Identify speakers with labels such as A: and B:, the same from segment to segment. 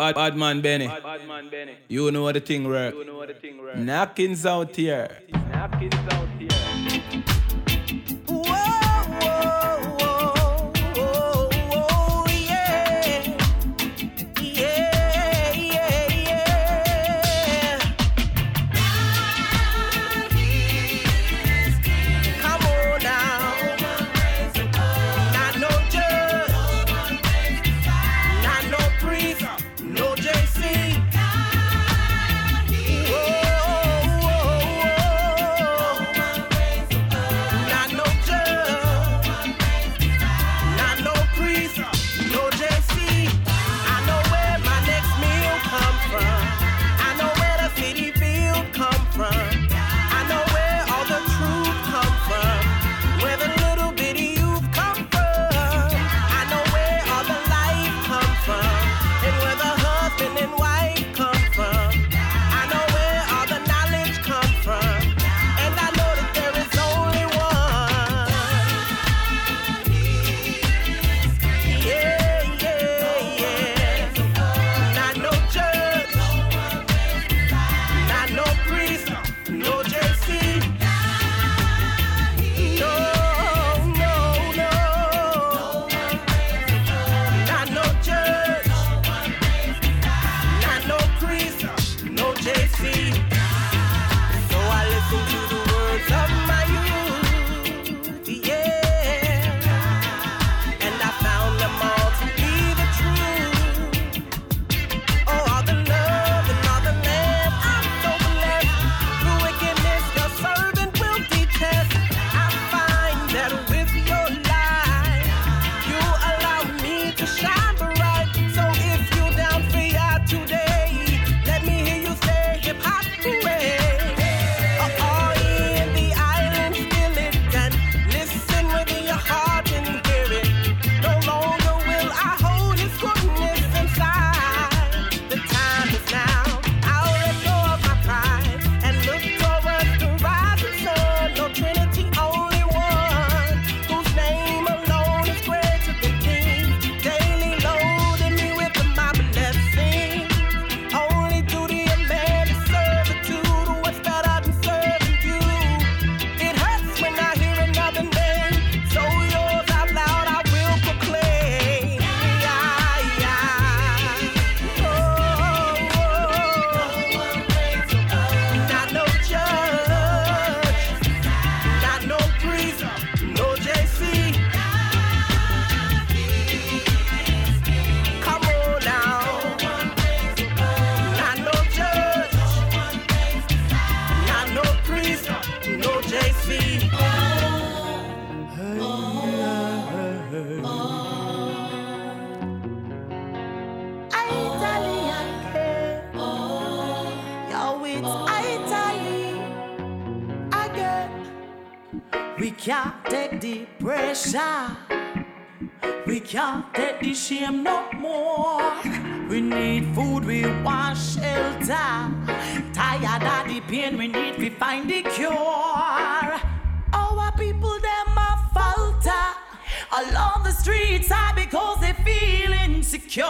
A: Bad, bad man Benny. Bad, man Benny. You know what the thing work. You know what the thing work. Knockings out here. Knockings out here.
B: Cause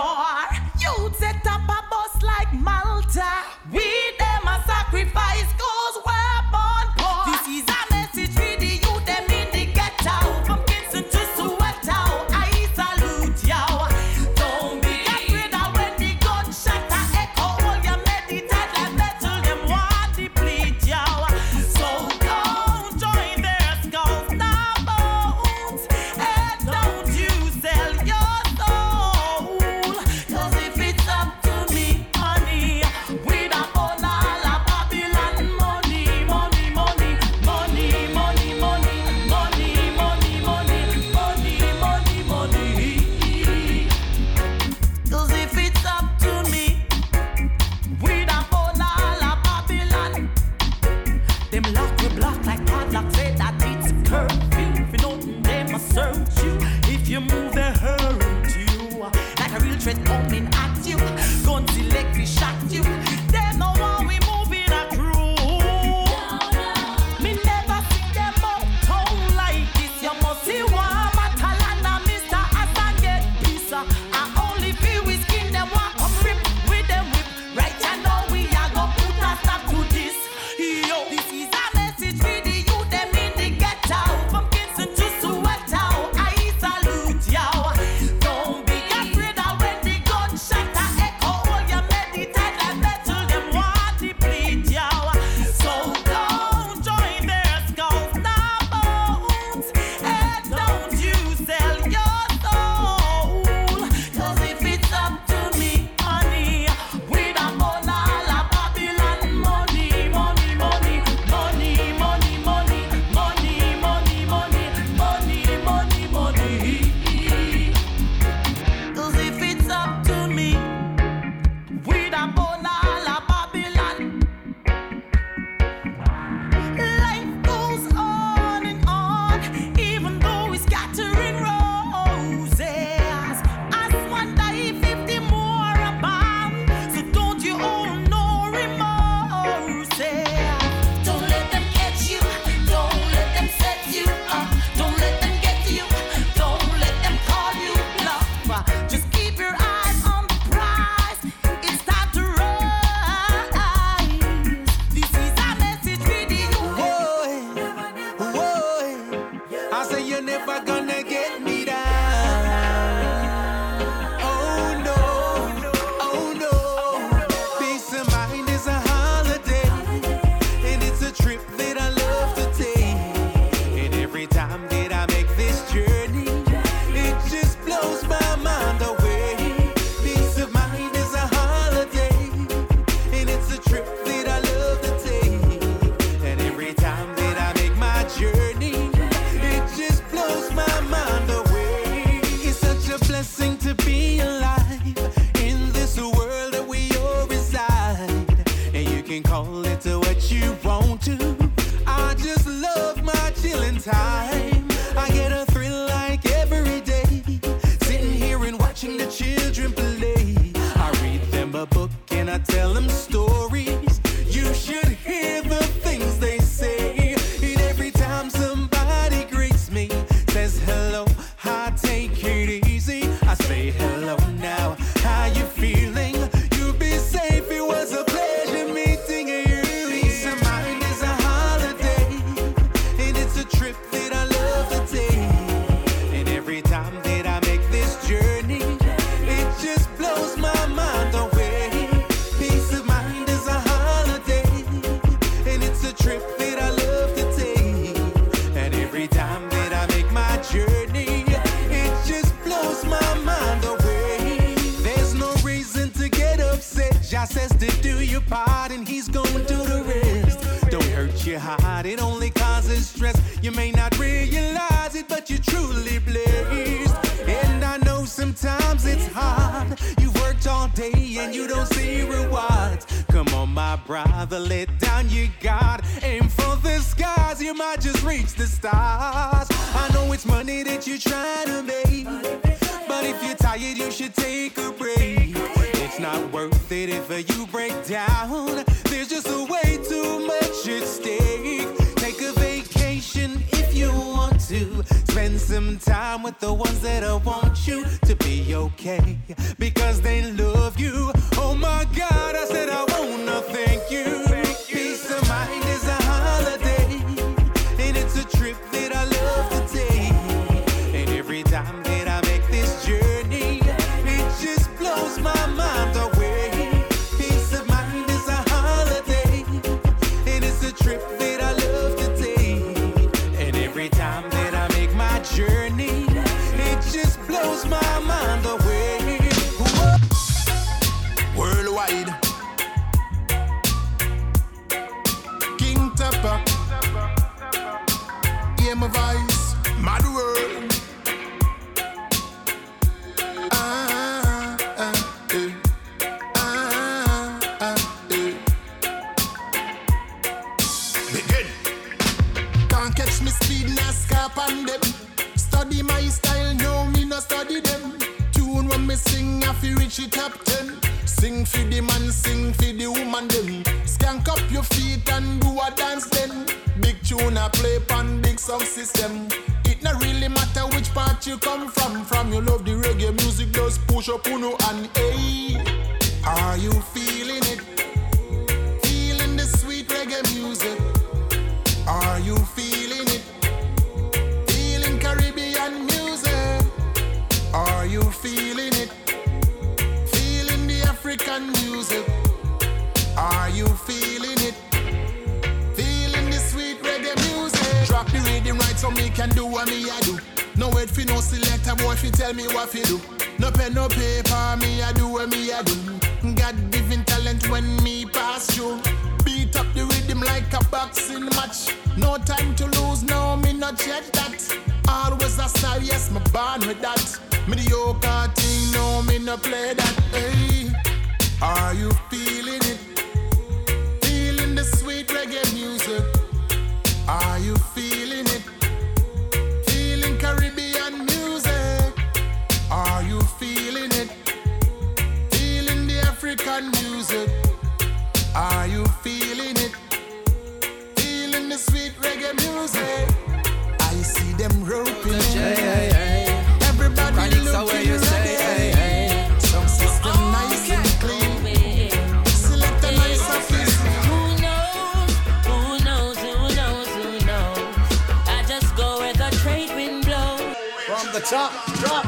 C: Drop,
D: drop.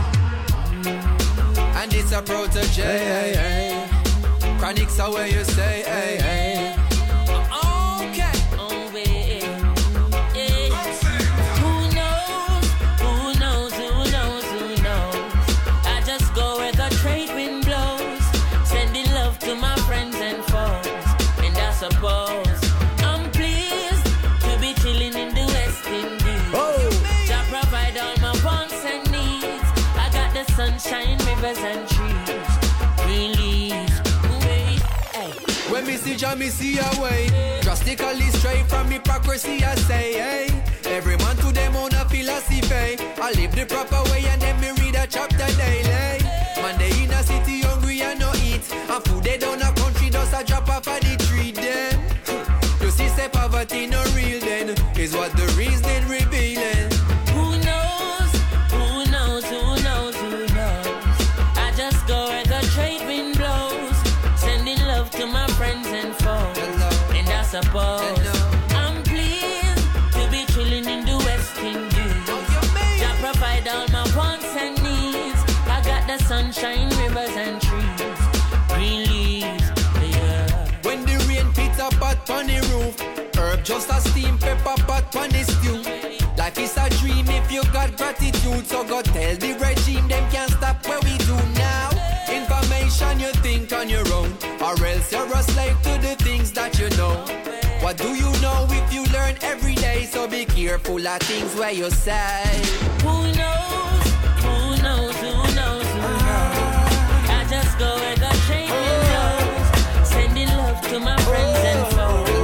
E: And it's a protege. Hey, hey, hey. Chronics are where you stay. hey, hey. see Jah, me see a way. Drastically straight from hypocrisy, I say, hey. Every man to them own a philosophy. I live the proper way and then me read a chapter daily. Man, they in a city hungry and no eat. And food they down a country, does a drop off a of Just a steam pepper pot on the stew. Life is a dream if you got gratitude. So go tell the regime them can't stop what we do now. Information you think on your own, or
D: else you're a slave to the things that you know. What do you know if you learn every day? So be careful of things where you say.
F: Who knows? Who knows? Who knows? Who knows? I just go and go changing oh. Sending love to my friends and foes.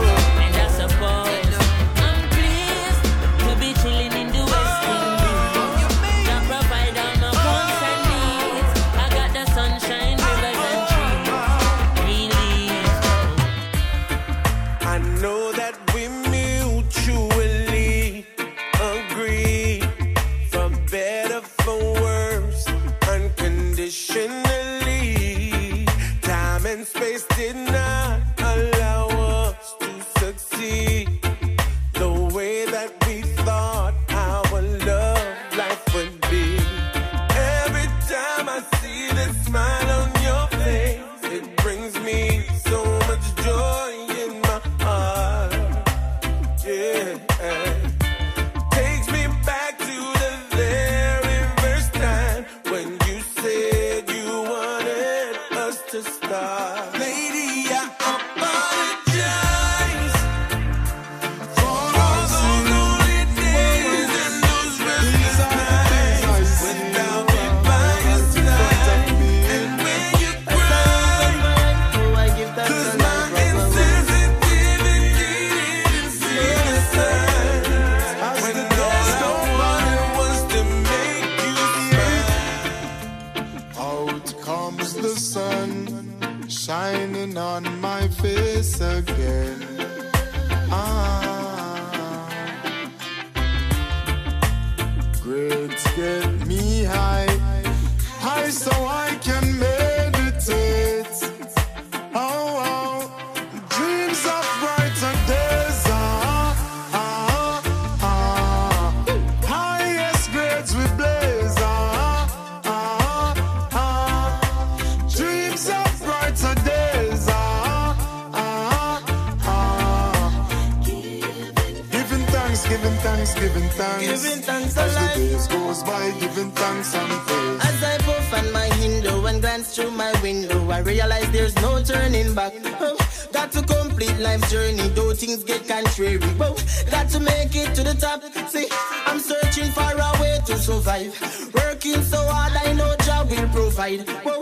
G: Yeah.
H: giving thanks and praise.
I: As I puff on my Hindu and glance through my window, I realize there's no turning back. Oh, got to complete life's journey, though things get contrary. Oh, got to make it to the top. See, I'm searching for a way to survive. Working so hard, I know job will provide. Oh,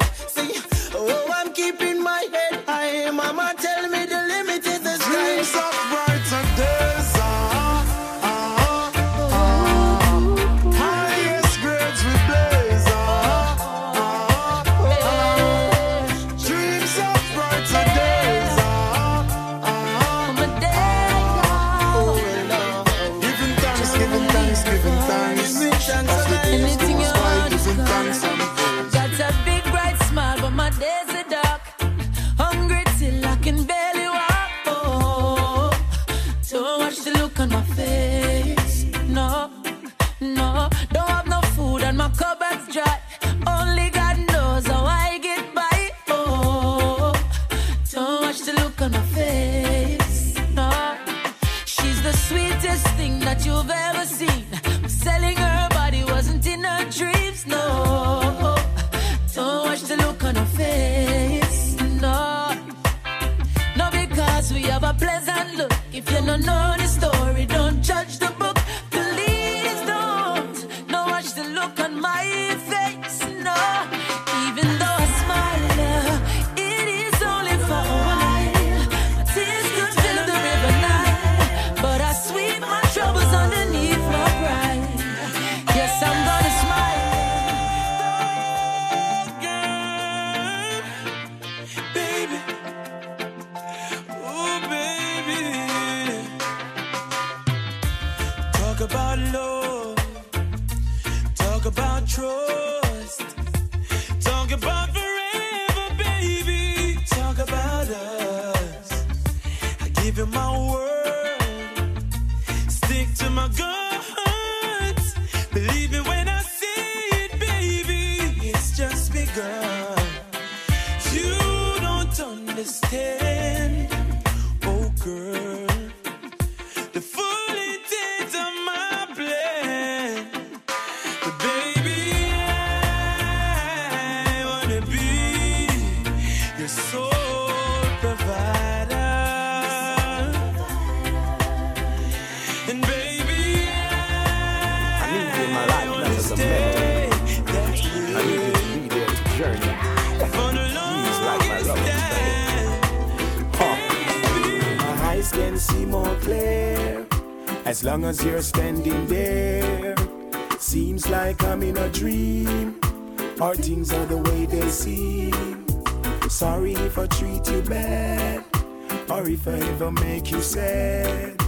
F: if you don't know
J: you're standing there, seems like I'm in a dream. Our things are the way they seem. Sorry if I treat you bad, or if I ever make you sad.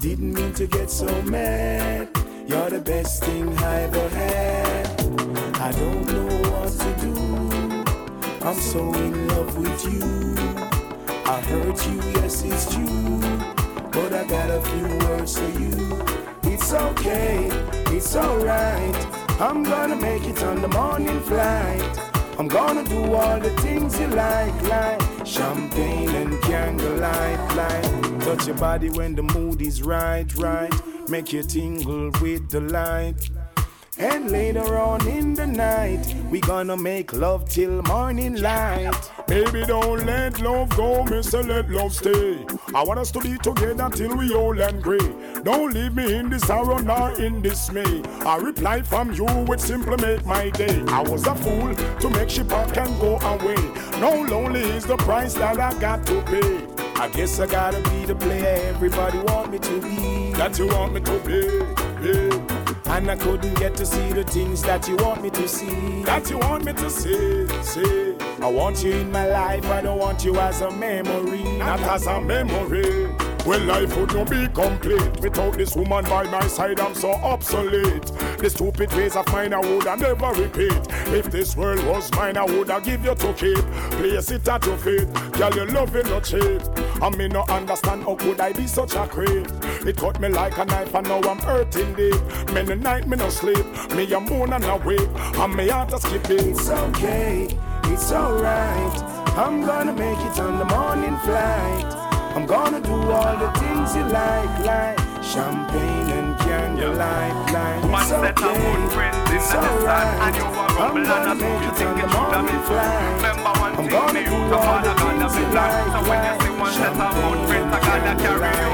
J: Didn't mean to get so mad. You're the best thing I ever had. I don't know what to do. I'm so in love with you. I hurt you, yes, it's true. But I got a few words for you. It's okay, it's alright. I'm gonna make it on the morning flight. I'm gonna do all the things you like, like champagne and candlelight, like touch your body when the mood is right, right. Make you tingle with the light. And later on in the night, we gonna make love till morning light. Baby, don't let love go, mister, let love stay. I want us to be together till we old and gray. Don't leave me in this sorrow nor in dismay. A reply from you would simply make my day. I was a fool to make she pack and go away. No lonely is the price that I got to pay. I guess I gotta be the player everybody want me to be. That you want me to be. Yeah. And I couldn't get to see the things that you want me to see. That you want me to see, see. I want you in my life, I don't want you as a memory, not as a memory. Well, life would not be complete without this woman by my side. I'm so obsolete. The stupid ways of mine I would never repeat. If this world was mine, I would have give you to keep. Place it at your feet, girl, your love loving no cheap. I me no understand how could I be such a creep. It cut me like a knife and now I'm hurting deep. Many night me no sleep, me a moon and awake, and me heart a skip it. It's okay, it's alright. I'm gonna make it on the morning flight. I'm gonna do all the things you like, like champagne and candlelight, like it's okay, it's alright. I'm gonna make it on the morning flight. I'm gonna do all the things champagne and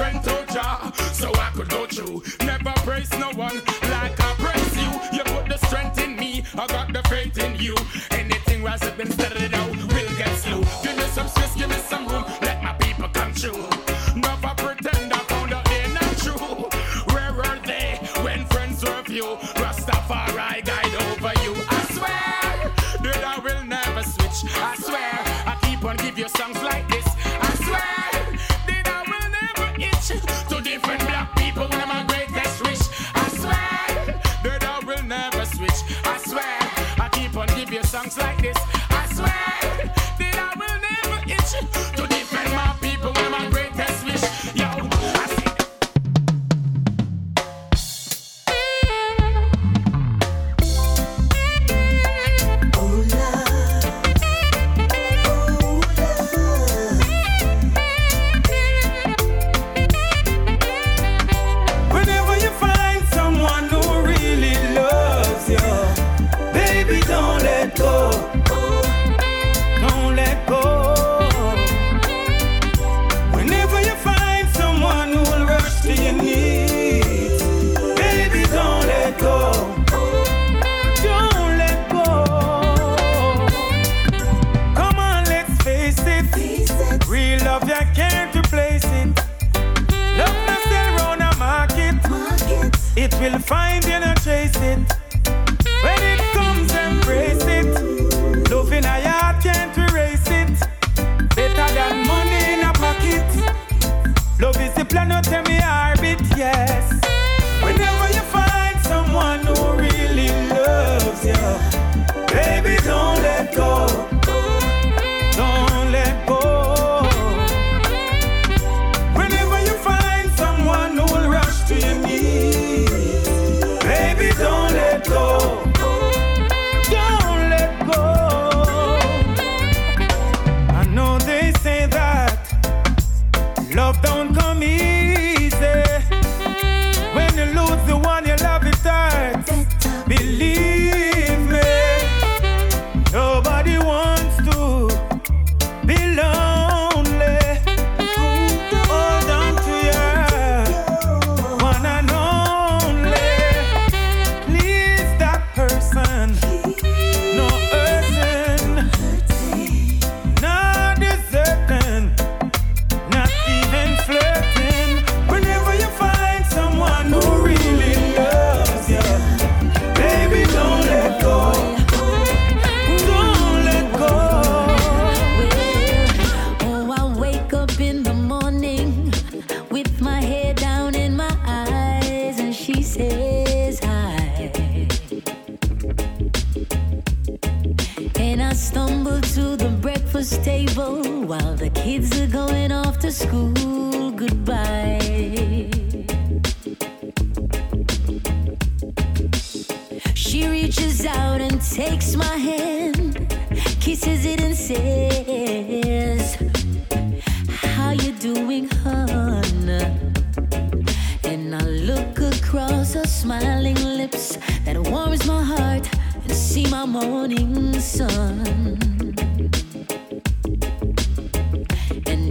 K: strength to draw. So I could go through. Never praise no one like I praise you. You put the strength in me. I got the faith in you. Anything rise up instead of
L: the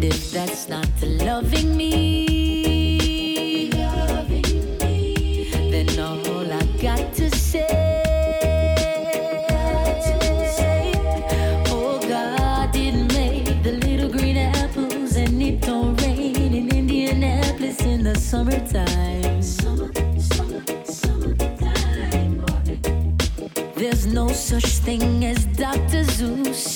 L: And
I: if that's not loving me, loving me. then all I got to say. Oh in the summertime. Summer, summer, summertime There's no such thing as Dr. Seuss.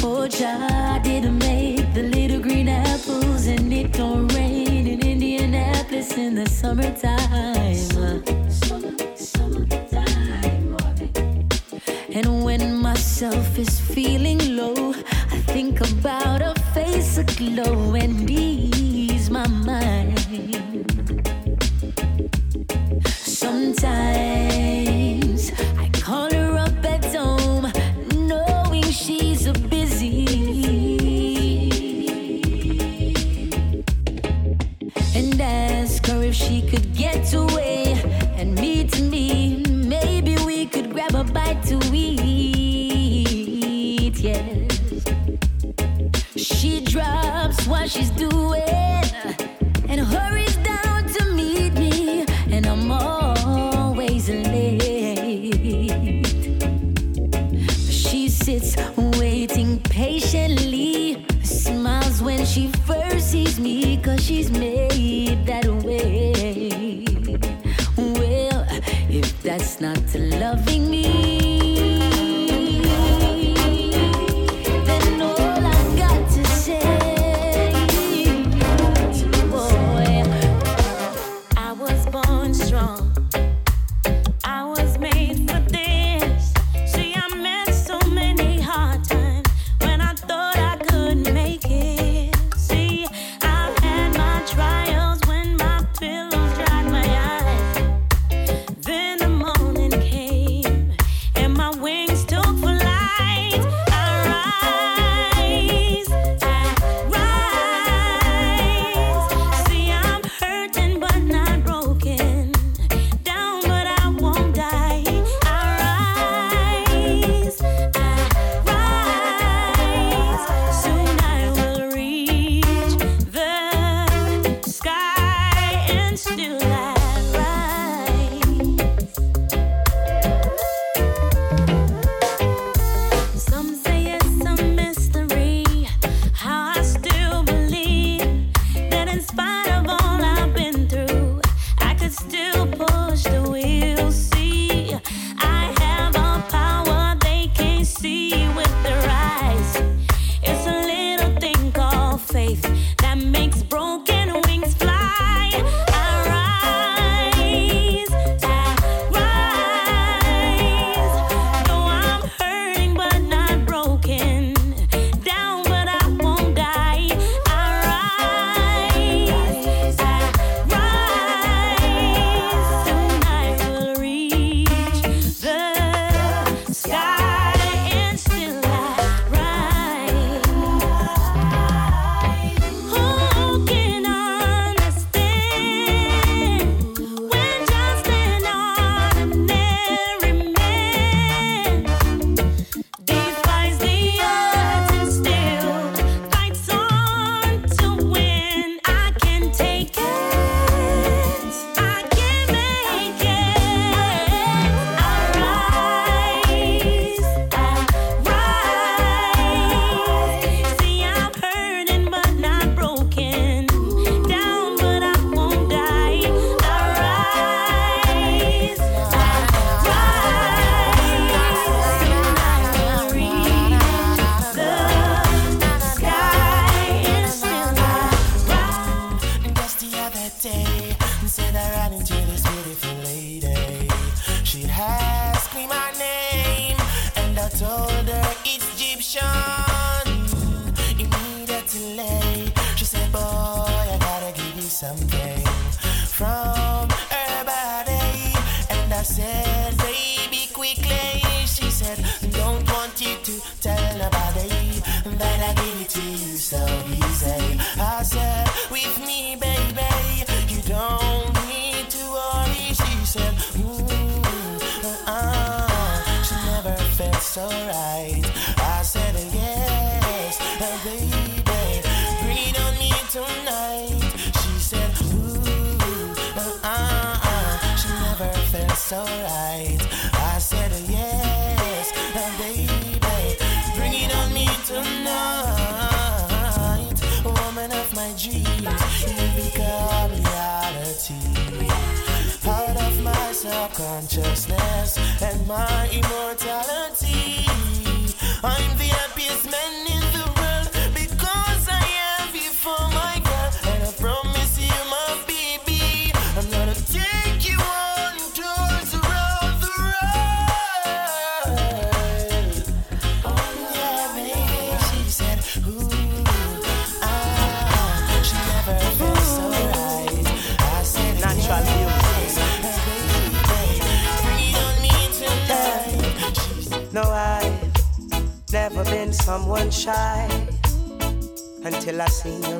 I: porch. I didn't make the little green apples, and it don't rain in Indianapolis in the summertime.
M: Summer, summer, summertime and when myself is feeling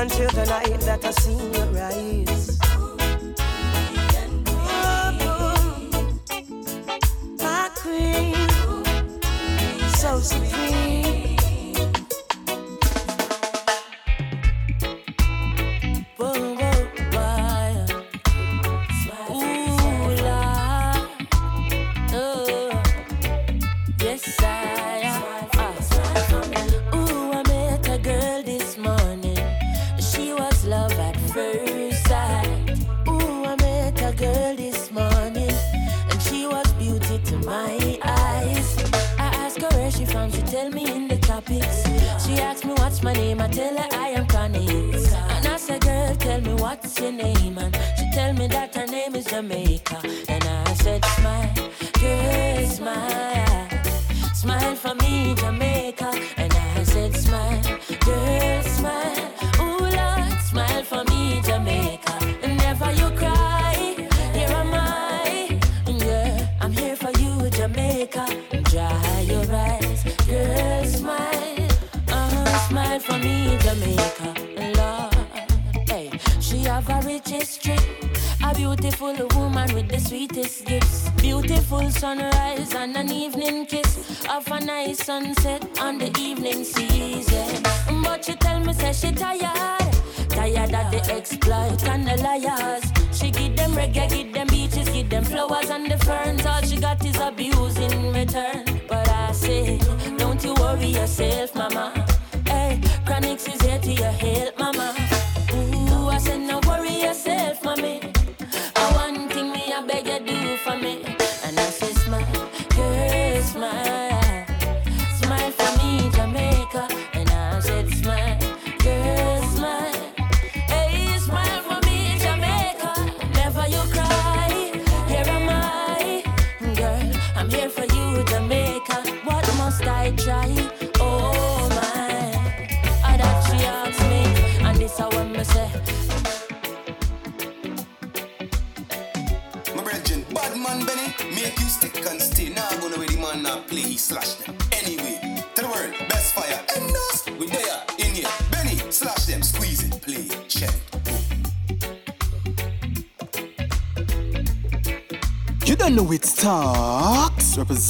A: until the night that I see your
E: rise.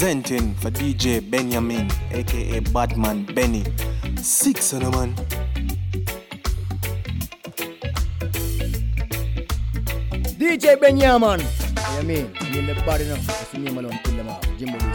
E: presenting for
D: DJ Benjamin, aka Batman Benny. Six on a man.
B: DJ Benjamin. I mean,
N: me
O: in the body now. I see me
P: alone, kill them all. Jimbo.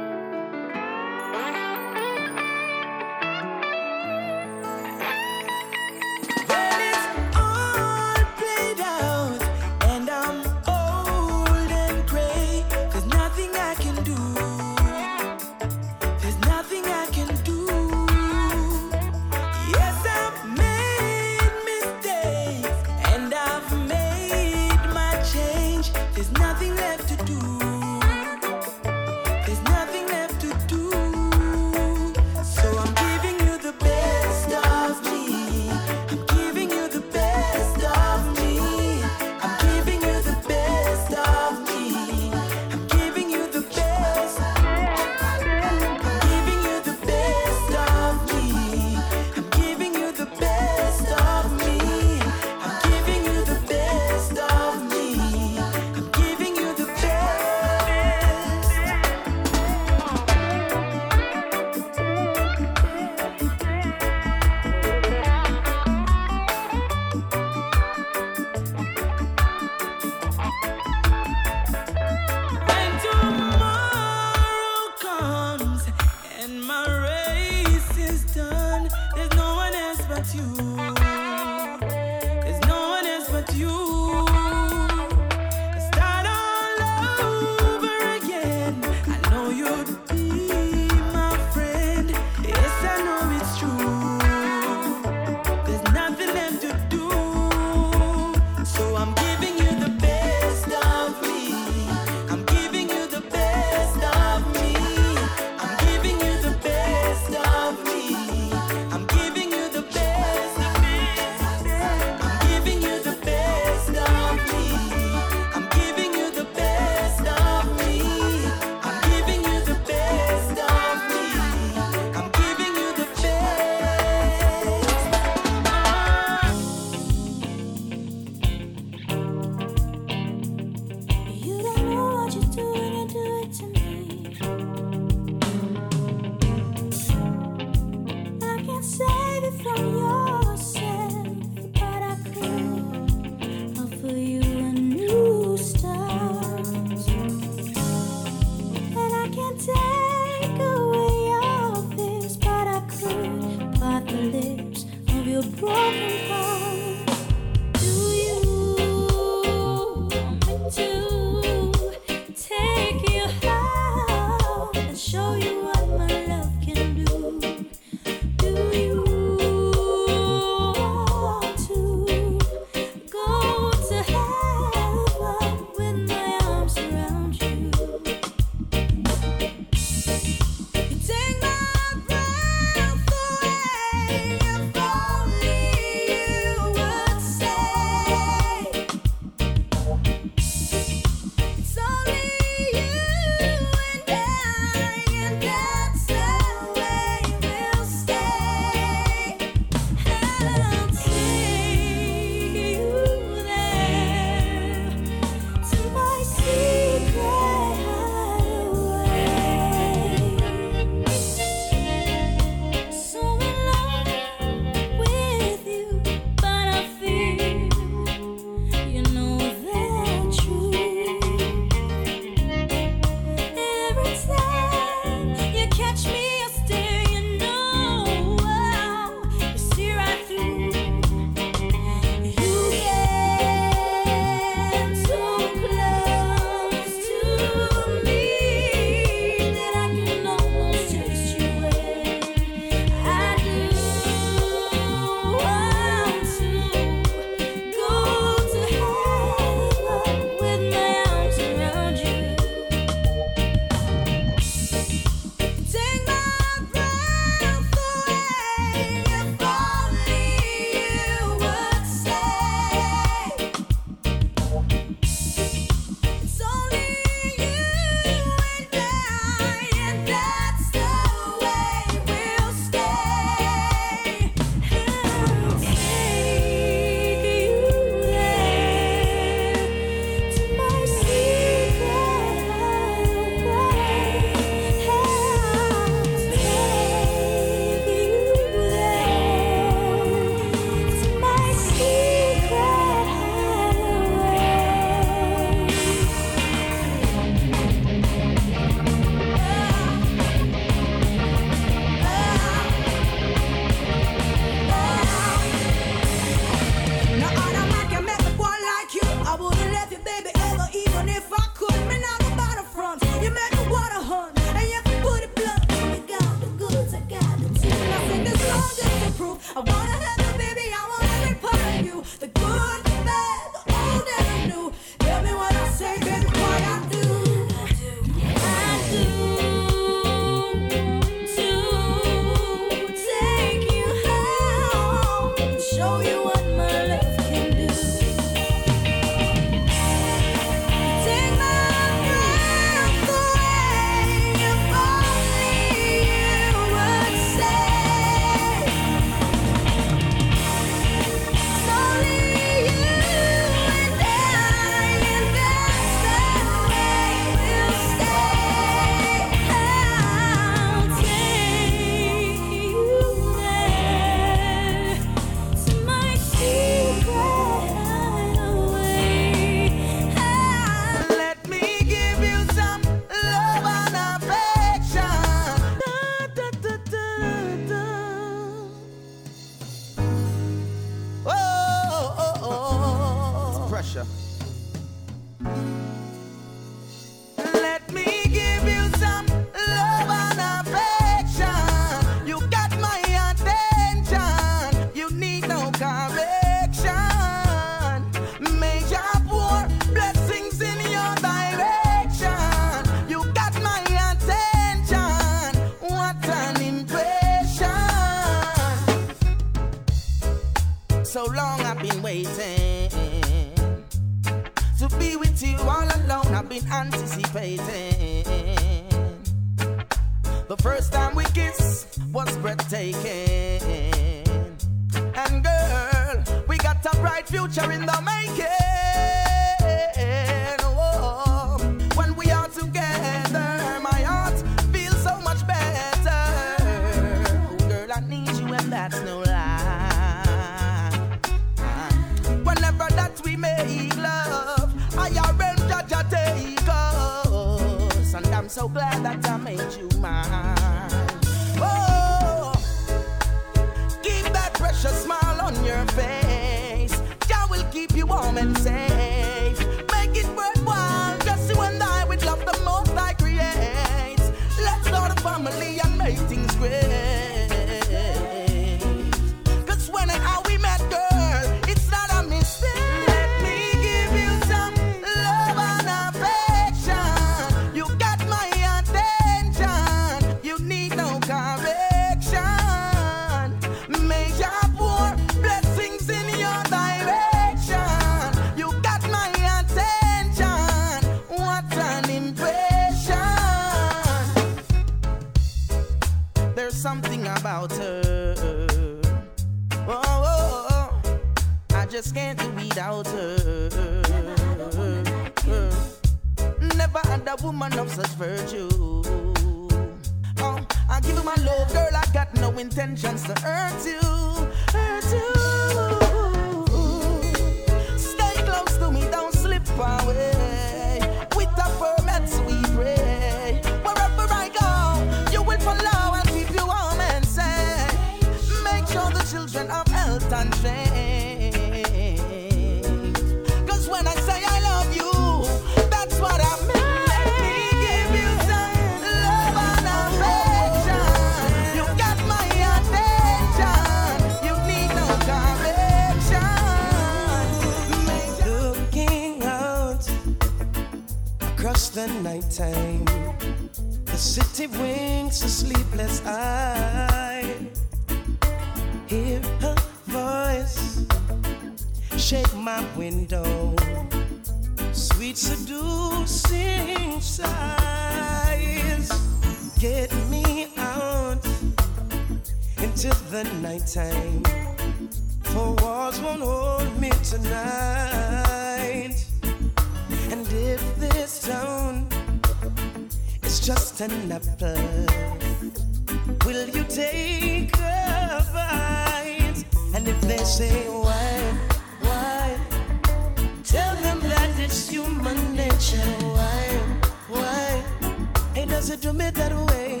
P: do me that way.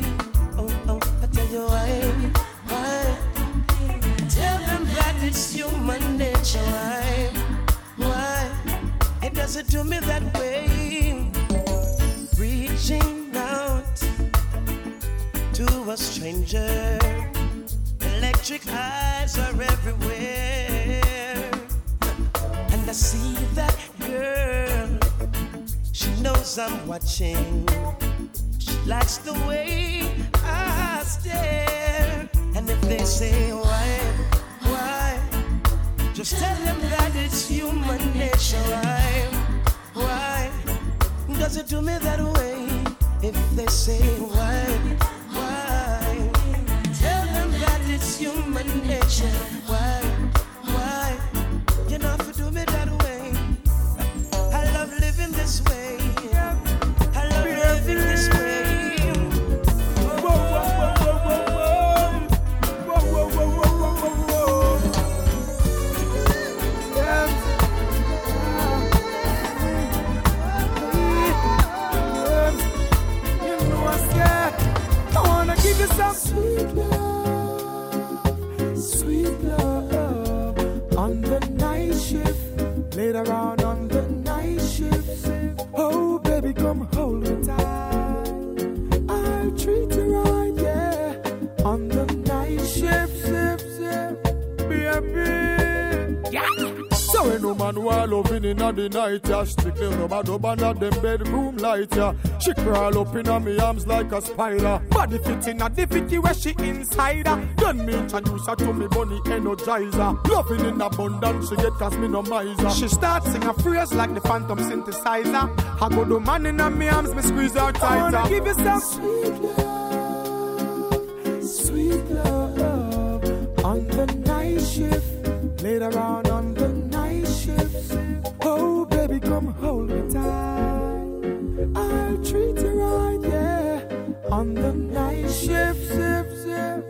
P: Oh, oh, I tell you why, why? Tell them that it's human nature. Why, why? It doesn't do me that way. Reaching out to a stranger, electric eyes are everywhere,
A: and I see that girl. She knows I'm watching. Likes the way I stare. And if they say why, why, just tell them that it's human nature. Why, why does it do me that way? If they say why, why, tell them that it's human nature. Why, why, you know if you do me that way. I love living this way.
O: Ain't no man who are loving in the night, yeah. Strictly rubber dub under them bedroom light, yeah. She crawl up in me arms like a spider. Body fit in a difficulty where she inside her. Then me introduce her to me bunny energizer. Loving in abundance, she get cause me no miser. She start sing a phrase like the phantom synthesizer. I go do man in me arms, me squeeze her tighter. I wanna give you some sweet love, sweet love on the night shift. Later on come hold me tight. I'll treat you right, yeah. On the night shift, zip, zip,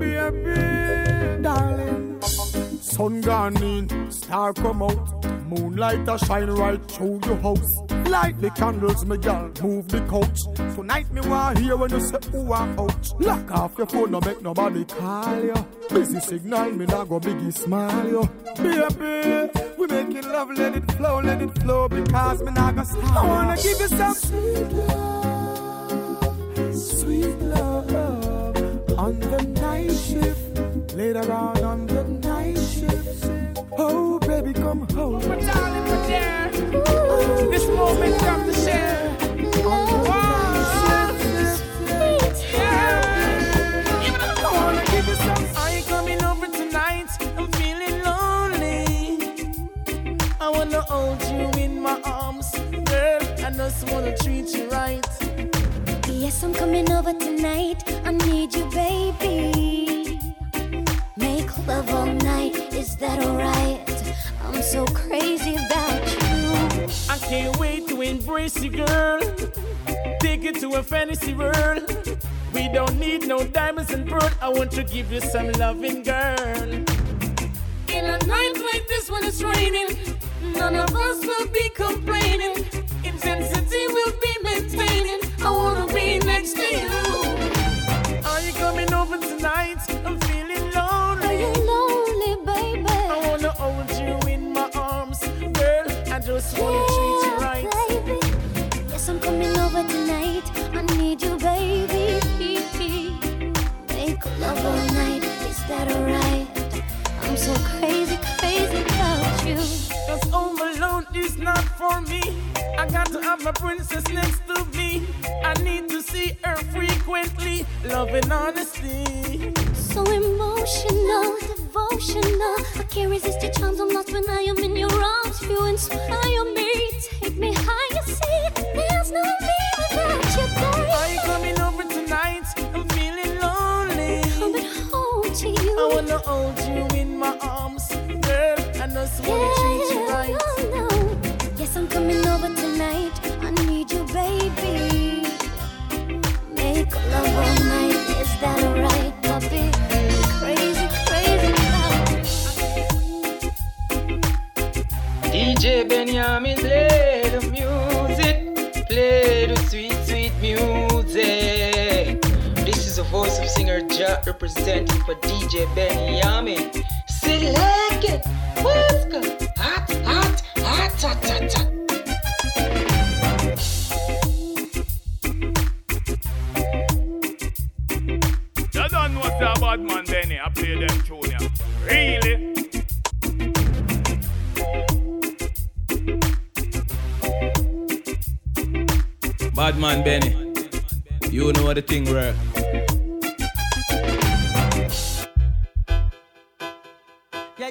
O: baby, darling. Sun gone in, star come out. Moonlight a shine right through your house. Light the candles, me gal, move the couch. Tonight me want hear when you say ooh ah ouch. Lock off your phone, no make nobody call you. Busy signal, me not go biggie smile you. Baby, we making love, let it flow, let it flow, because me not go stop. I wanna give you some sweet love, sweet love on the night shift. Later on on the night shift. Oh, come hold me.
Q: darling, we're there. This moment come to share. Oh, Are you coming over tonight? I'm feeling lonely. I wanna hold you in my arms, girl. I just wanna treat you right.
M: Yes, I'm coming over tonight. I need you, baby. Make love all night. Is that alright? I'm so crazy about you.
Q: I can't wait to embrace you, girl. Take it to a fantasy world. We don't need no diamonds and pearl. I want to give you some loving, girl. In a night like this when it's raining, none of us will be complaining.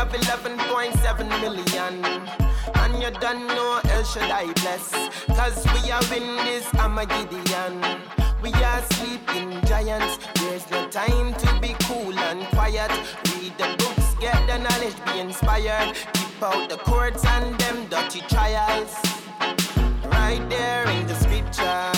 Q: have
H: 11.7 million. And you don't know should I bless. Cause we are in this, I'm a Gideon. We are sleeping giants. There's no time to be cool and quiet. Read the books, get the knowledge, be inspired. Keep out the courts and them dirty trials. Right there in the scripture.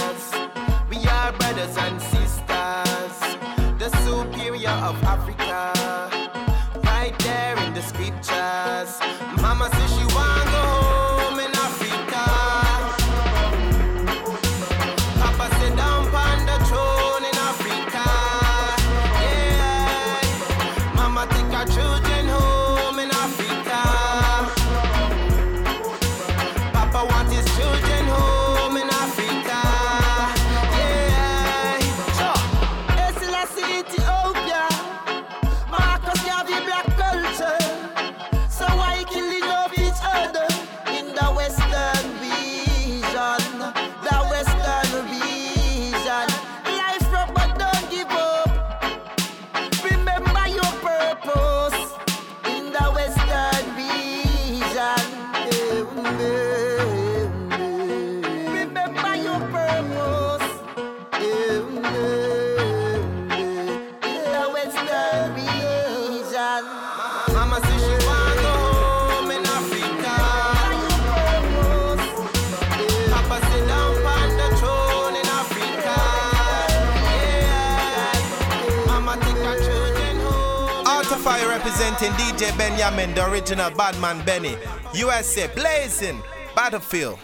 H: Representing DJ Benjamin, the original Badman Benny. USA blazing, Battlefield.